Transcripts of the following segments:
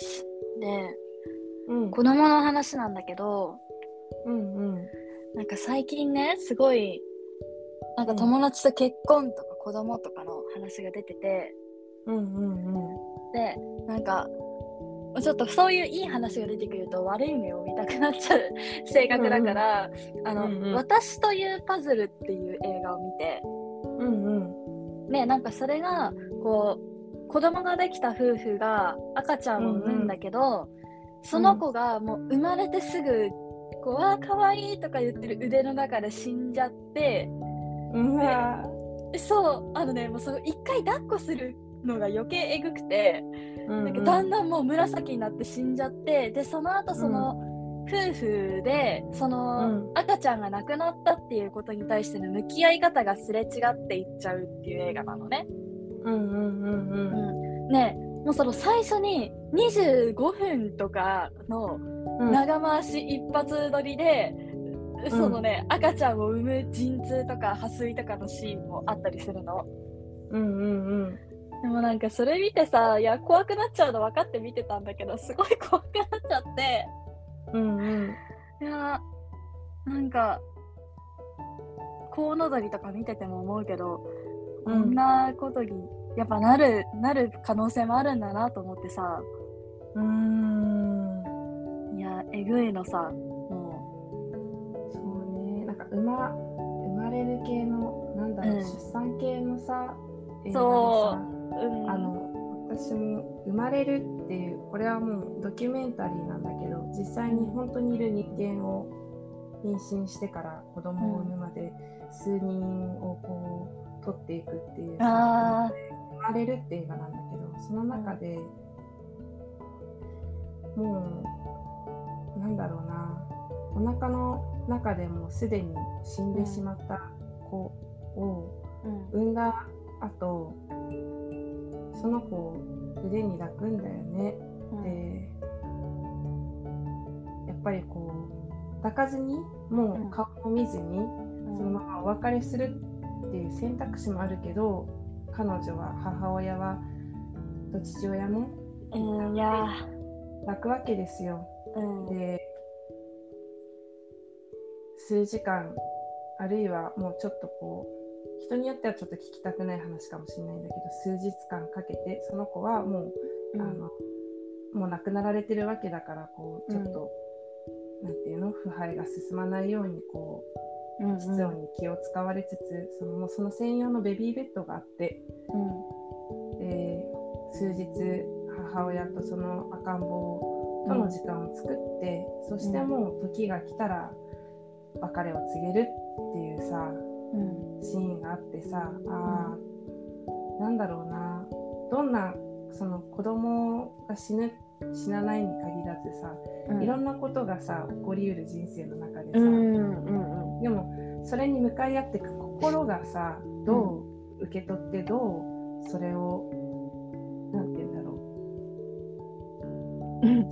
話で、うん。子供の話なんだけど、うんうん。なんか最近ね、すごい、なんか友達と結婚とか子供とかの話が出てて、うんうんで、なんか、ちょっとそういういい話が出てくると悪い目を見たくなっちゃう 性格だから、あの、うんうん。私というパズルっていう映画を見て、うんうん。ね、なんかそれが、こう、子供ができた夫婦が赤ちゃんを産むんだけど、その子がもう生まれてすぐ、こう、わーかわいいとか言ってる腕の中で死んじゃって、うん。そう、あのね、もうその一回抱っこするのが余計えぐくて、うんなんかだんだんもう紫になって死んじゃって、で、その後その、夫婦でその、うん。赤ちゃんが亡くなったっていうことに対しての向き合い方がすれ違っていっちゃうっていう映画なのね。うんうんうんうん。ねもうその最初に25分とかのうん。長回し一発撮りで、そのね赤ちゃんを産む陣痛とか破水とかのシーンもあったりするの。うんうんうん。でもなんかそれ見てさいや怖くなっちゃうの分かって見てたんだけどすごい怖くなっちゃって。うんうん。いやなんかコウノドリとか見てても思うけど、こんなことにやっぱなるなる可能性もあるんだなと思ってさ。うーん。いやえぐいのさもそうね。なんか生ま生まれる系のなんだろう、うん。出産系のさそさう、うん、あの私も生まれるっていうこれはもうドキュメンタリーなんだけど実際に本当にいる人間を妊娠してから子供を産むまで数人をこう取っていくっていう生まれるって映画なんだけどその中で、もうなんだろうな。お腹の中でもうすでに死んでしまった子をうん産んだ後その子を腕に抱くんだよね。うんでやっぱりこう抱かずにもう顔も見ずに、そのままお別れするっていう選択肢もあるけど彼女は母親はと父親もうん、いや。抱くわけですよ。ーうん。で数時間あるいはもうちょっとこう人によってはちょっと聞きたくない話かもしれないんだけど数日間かけてその子はもう、あのもう亡くなられてるわけだからこうちょっと、なんていうの？腐敗が進まないようにこううんうん室温に気を使われつつそのその専用のベビーベッドがあってで数日母親とその赤ん坊との時間を作って、そしてもう時が来たら別れを告げるっていうさうんシーンがあってさあーなんだろうな。どんなその子供が死ぬ死なないに限らずさ、うん。いろんなことがさ起こりうる人生の中でさ、それに向かい合っていく心がさどう受け取ってどうそれをなんて言うんだろう。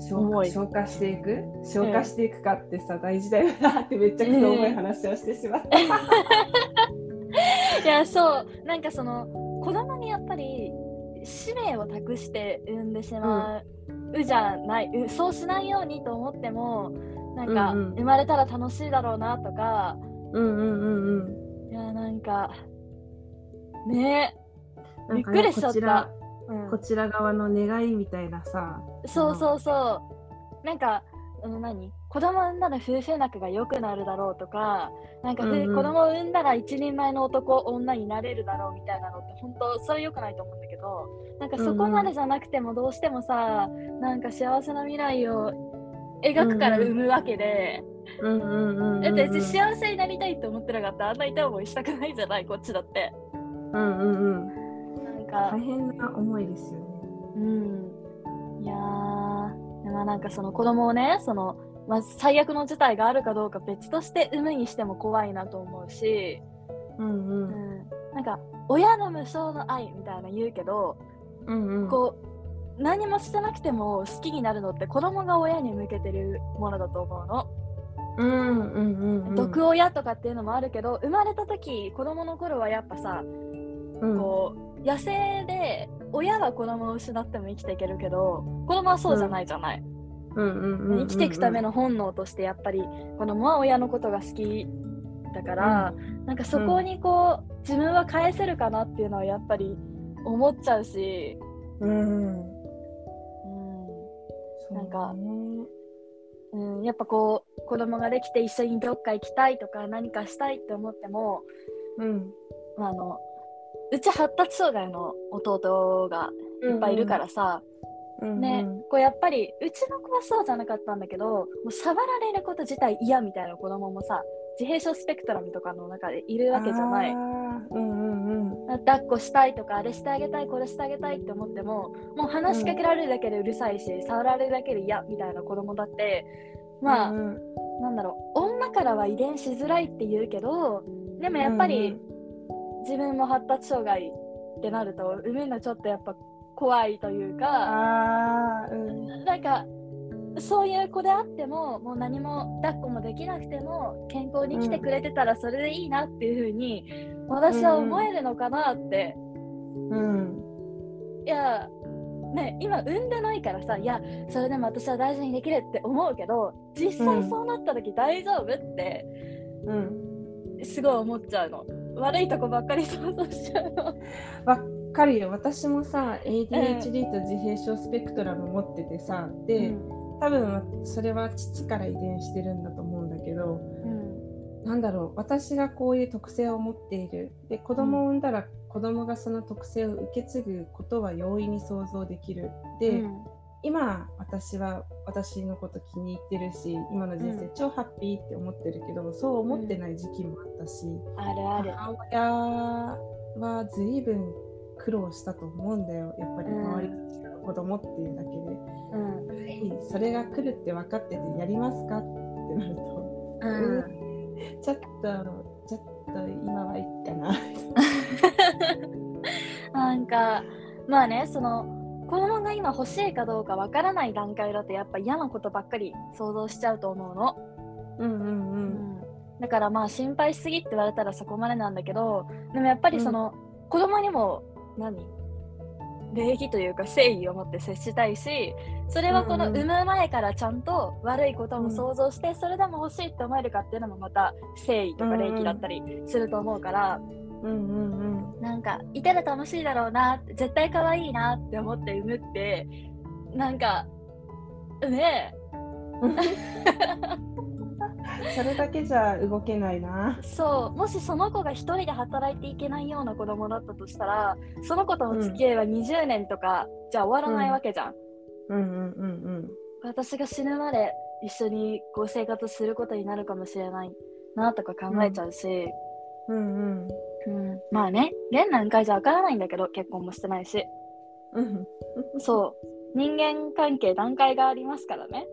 消化消化していく？消化していくかってさ、大事だよなってめっちゃくちゃ重い話をしてしまった。いやそう。なんかその子供にやっぱり使命を託して産んでしまうじゃない、うそうしないようにと思ってもなんか、うんうん。生まれたら楽しいだろうなとかうんうんうんうん。いやなんかねびっくりしちゃっこちらた、うん。こちら側の願いみたいなさ。そうそうそう。なんかあの何？子供産んだら夫婦仲が良くなるだろうとかなんか、ふうんうん。子供産んだら一人前の男女になれるだろうみたいなのって本当それ良くないと思うんだけどなんかそこまでじゃなくてもどうしてもさ、なんか幸せな未来を描くから産むわけで、うんうんうんだって幸せになりたいって思ってなかった。らあんな痛い思いしたくないじゃないこっちだって。うんうんうん。なんか。大変な思いですよね。うん。いやー。でまあなんかその子供をねその、まあ、最悪の事態があるかどうか別として産むにしても怖いなと思うし、うんううん。ん、なんか親の無償の愛みたいな言うけど、うんうん。こう何もしてなくても好きになるのって子供が親に向けてるものだと思うの。うんうんうんうん。毒親とかっていうのもあるけど生まれた時子供の頃はやっぱさうん。こう野生で親は子供を失っても生きていけるけど子供はそうじゃないじゃない、生きていくための本能としてやっぱり子供は親のことが好きだから、なんかそこにこう、自分は返せるかなっていうのはやっぱり思っちゃうし、うんなんかね。うん、やっぱこう子供ができて一緒にどっか行きたいとか何かしたいって思っても、うん。まあ、あのうち発達障害の弟がいっぱいいるからさ、うんね、こうやっぱりうちの子はそうじゃなかったんだけどもう触られること自体嫌みたいな子供もさ自閉症スペクトラムとかの中でいるわけじゃない。うんうん。うん抱っこしたいとかあれしてあげたいこれしてあげたいって思ってももう話しかけられるだけでうるさいし、触られるだけで嫌みたいな子供だってまあ、うんなんだろう女からは遺伝しづらいって言うけどでもやっぱり自分も発達障害ってなると産むのちょっとやっぱ怖いというかああうん。なんかそういう子であってももう何も抱っこもできなくても健康に来てくれてたらそれでいいなっていうふうに私は思えるのかなって、うん。いやね今産んでないからさいやそれでも私は大事にできるって思うけど実際そうなった時大丈夫ってうん。すごい思っちゃうの。悪いとこばっかり想像しちゃうの。わかるよ。私もさ ADHD と自閉症スペクトラム持っててさ、で、多分それは父から遺伝してるんだと思うんだけどうんなんだろう私がこういう特性を持っている。で子供を産んだら子供がその特性を受け継ぐことは容易に想像できる。で、うん。今私は私のこと気に入ってるし今の人生うん。超ハッピーって思ってるけど、そう思ってない時期もあったし、あるある。母親は随分苦労したと思うんだよ。やっぱり周りと違う子供っていうだけで、うん。はい。それが来るって分かっててやりますかってなると。うんちょっとちょっと今はいいかな。なんかまあねその子供が今欲しいかどうかわからない段階だとやっぱ嫌なことばっかり想像しちゃうと思うの、うんうんううん。ん、だからまあ心配しすぎって言われたらそこまでなんだけどでもやっぱりその、子供にも何？礼儀というか誠意を持って接したいしそれはこの産む前からちゃんと悪いことも想像して、それでも欲しいって思えるかっていうのもまた誠意とか礼儀だったりすると思うから、うんうんうん。なんかいたら楽しいだろうな絶対可愛いなって思って産むってなんかね それだけじゃ動けないな。えそう。もしその子が一人で働いていけないような子供だったとしたらその子との付き合いは20年とかじゃ終わらないわけじゃん、うん。うんうん私が死ぬまで一緒にこう生活することになるかもしれないなとか考えちゃうし、うんうん。うんまあね現段階じゃわからないんだけど結婚もしてないし。うん。そう。人間関係段階がありますからね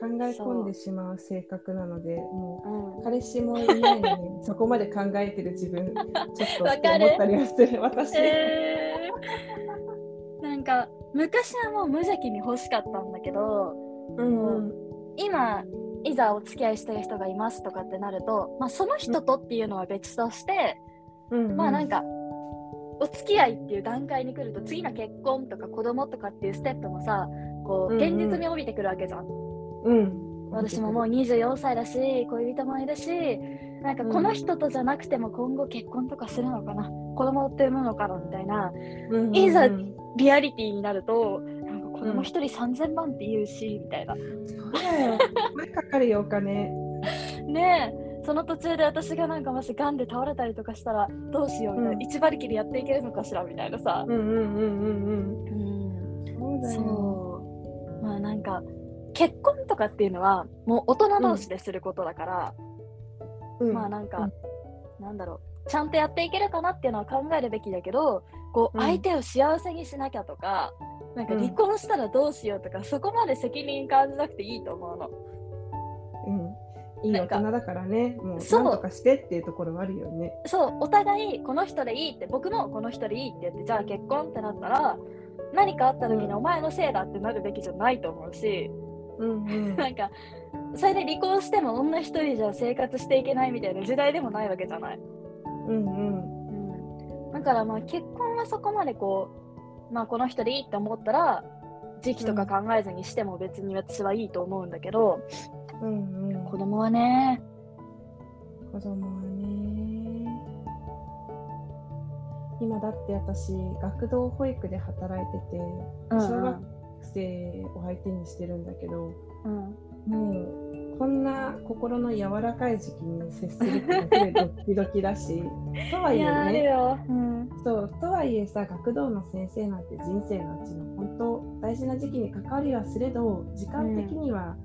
考え込んでしまう性格なのでもうん。う彼氏もいないのに そこまで考えてる自分ちょっと思ったりはする 私、えー。なんか昔はもう無邪気に欲しかったんだけどうんうん。今いざお付き合いしてる人がいますとかってなると、まあ、その人とっていうのは別として、うんまあなんかお付き合いっていう段階に来ると次の結婚とか子供とかっていうステップもさこううんうん。現実味を帯びてくるわけじゃん。うん私ももう24歳だし恋人もいるしなんかこの人とじゃなくても今後結婚とかするのかな。子供って産むのかなみたいなうんうんいざリアリティになるとなんか子供一人3000万って言うし、みたいな。そうだよ。声かかるよお金。ねえ。その途中で私がなんかもし癌で倒れたりとかしたらどうしようみたいな、うん。一馬力でやっていけるのかしらみたいなさ、うんうんうんうんうん、うん。そうだよ。そう。まあなんか結婚とかっていうのはもう大人同士ですることだから、うん。まあなんか、なんだろうちゃんとやっていけるかなっていうのは考えるべきだけどこううん。相手を幸せにしなきゃとか、なんか離婚したらどうしようとか、そこまで責任感じなくていいと思うの。うん、いい大人だからね。もうそう。なんとかしてっていうところはあるよね。そうお互いこの人でいいって僕もこの人でいいって言ってじゃあ結婚ってなったら何かあった時にうん。お前のせいだってなるべきじゃないと思うし、うんうん。なんかそれで離婚しても女一人じゃ生活していけないみたいな時代でもないわけじゃない。うんうん。うん、だからまあ結婚はそこまでこう、まあこの人でいいって思ったら、時期とか考えずにしても別に私はいいと思うんだけど、うんうん、子供はね、子供はね。今だって私学童保育で働いててうんうん。小学生を相手にしてるんだけど、うん、もうこんな心の柔らかい時期に接するってドキドキだし とはいえねよ。うん、そうとはいえさ学童の先生なんて人生のうちの本当大事な時期に関わりはすれど時間的には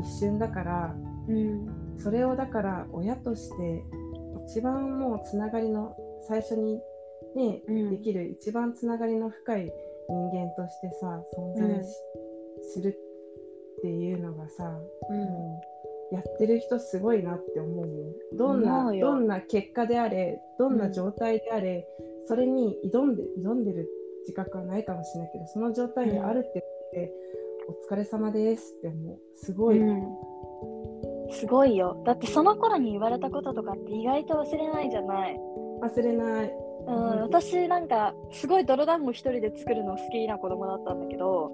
一瞬だから、うん、それをだから親として一番もうつながりの最初にね、うん。できる一番つながりの深い人間としてさ存在し,、するっていうのがさ、うん、もうやってる人すごいなって思うもんどんなどんな結果であれどんな状態であれ、それに挑んで挑んでる自覚はないかもしれないけどその状態にあるって言って、お疲れ様ですって思うすごい、うん。すごいよ。だってその頃に言われたこととかって意外と忘れないじゃない。忘れないうん、うん。私なんかすごい泥団子一人で作るの好きな子供だったんだけど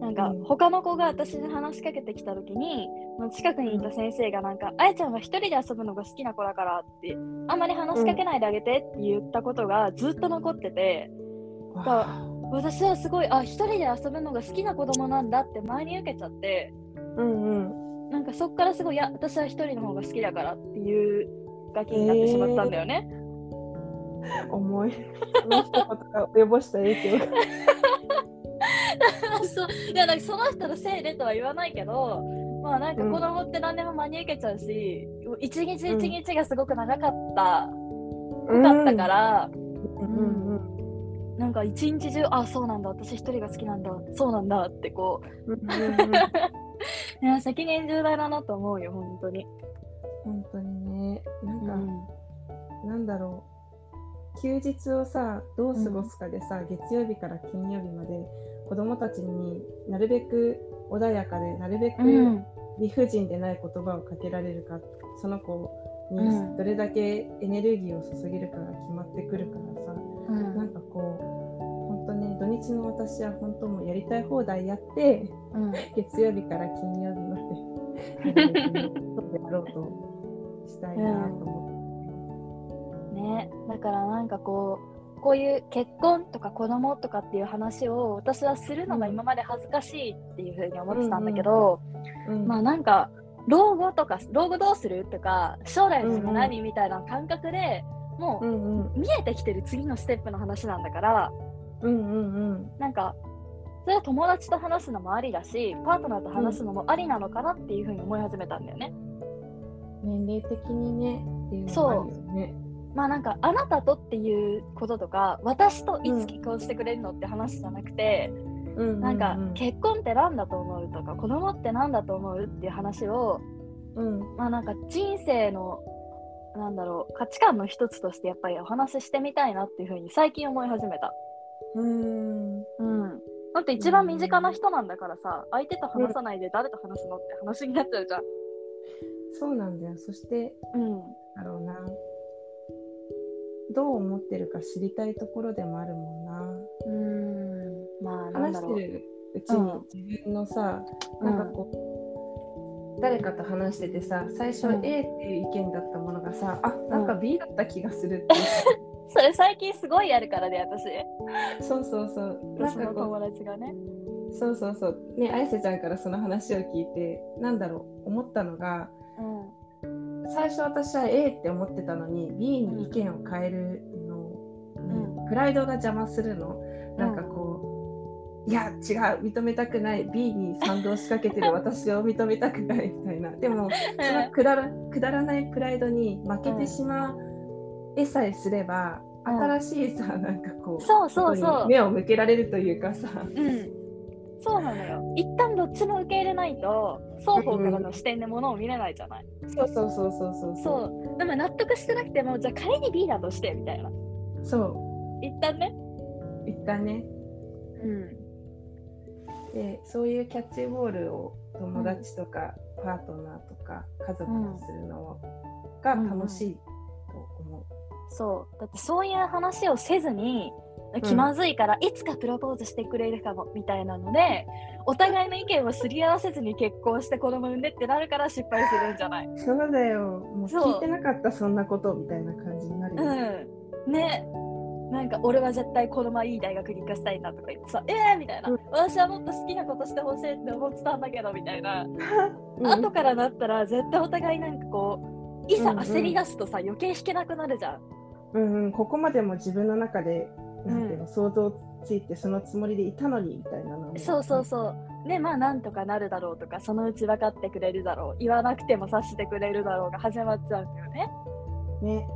なんかうん。他の子が私に話しかけてきた時に近くにいた先生がなんか「あやちゃんは一人で遊ぶのが好きな子だから」ってあんまり話しかけないであげてって言ったことがずっと残っててわだあ私はすごいあ一人で遊ぶのが好きな子供なんだって前に受けちゃってうんうん。なんかそっからすごいいや私は一人の方が好きだからっていうガキになってしまったんだよね。重い。その一言が及ぼした影響がそう。いやなんかその人のせいでとは言わないけどまあなんかうん。子供って何でも真に受けちゃうし、一日一日がすごく長かった、濃かったから、うん。うん。なんか一日中あそうなんだ。私一人が好きなんだ。そうなんだってこう。うんうんうん。いや責任重大だなと思うよ本当に、本当にね。なんか、うん。なんだろう休日をさどう過ごすかでさ、月曜日から金曜日まで子供たちになるべく穏やかでなるべくうん。理不尽でない言葉をかけられるか、その子にうん。どれだけエネルギーを注げるかが決まってくるからさ、うん。なんかこう本当ね土日の私は本当もうやりたい放題やってうん。月曜日から金曜日まで であろうとしたいなと思ねだからなんかこうこういう結婚とか子供とかっていう話を私はするのが今まで恥ずかしいっていうふうに思ってたんだけど、って、うんまあなんか老後とか老後どうするとか将来の夢何みたいな感覚でもうんうんう見えてきてる次のステップの話なんだからうんうんなんかそれは友達と話すのもありだしパートナーと話すのもありなのかなっていうふうに思い始めたんだよね。うん年齢的にねっていうのもあるよね。まあなんかあなたとっていうこととか私といつ結婚してくれるのって話じゃなくて、うんうんなんかうん結婚って何だと思うとか子供って何だと思うっていう話をうんまあなんか人生のなんだろう価値観の一つとしてやっぱりお話ししてみたいなっていうふうに最近思い始めた。うんうん。だって一番身近な人なんだからさ、相手と話さないで誰と話すのって話になっちゃうじゃん。そうなんだよ。そしてうん。だろうな。どう思ってるか知りたいところでもあるもん。まあんな。なんだろう。話してるうちに自分のさ、なんかこう、誰かと話しててさ、最初うん A っていう意見だったものがさ、あなんか B だった気がするって それ最近すごいやるからね、私。そうそうそう。なんか友達がね。そうそうそう。ね、あやせちゃんからその話を聞いて、なんだろう、思ったのが、うん。最初私は A って思ってたのに B に意見を変えるのに、プライドが邪魔するの。なんかこう、いや、違う、認めたくない。B に賛同しかけてる 私を認めたくないみたいな。でも、そのくだらくだらないプライドに負けてしまうえさえすれば、うん新しいさ、なんかこう、そうそうそうことに目を向けられるというかさ。うん。そうなのよ。一旦どっちも受け入れないと、双方からの視点で物を見れないじゃない。そうそうそうそうそうそう。でも納得してなくても、じゃあ仮に B だとしてみたいな。そう一旦ね。一旦ねうん。でそういうキャッチボールを友達とかパートナーとか家族とするのが楽しいと思そう。だってそういう話をせずに気まずいからいつかプロポーズしてくれるかもみたいなのでお互いの意見をすり合わせずに結婚して子供産んでってなるから失敗するんじゃない。そうだよ。もう聞いてなかったそんなことみたいな感じになるよ、うん。ね。なんか俺は絶対このままいい大学に行かせたいんだとか言ってさえー、みたいな、うん。私はもっと好きなことしてほしいって思ってたんだけどみたいな、うん。後からなったら絶対お互いなんかこういざうんうん焦り出すとさ、余計弾けなくなるじゃんうんうん、ここまでも自分の中でなんていうの、う想像ついてそのつもりでいたのにみたいなのもそうそうそう。で、まあ、なんとかなるだろうとか、そのうち分かってくれるだろう、言わなくても察してくれるだろうが始まっちゃうんだよね。ね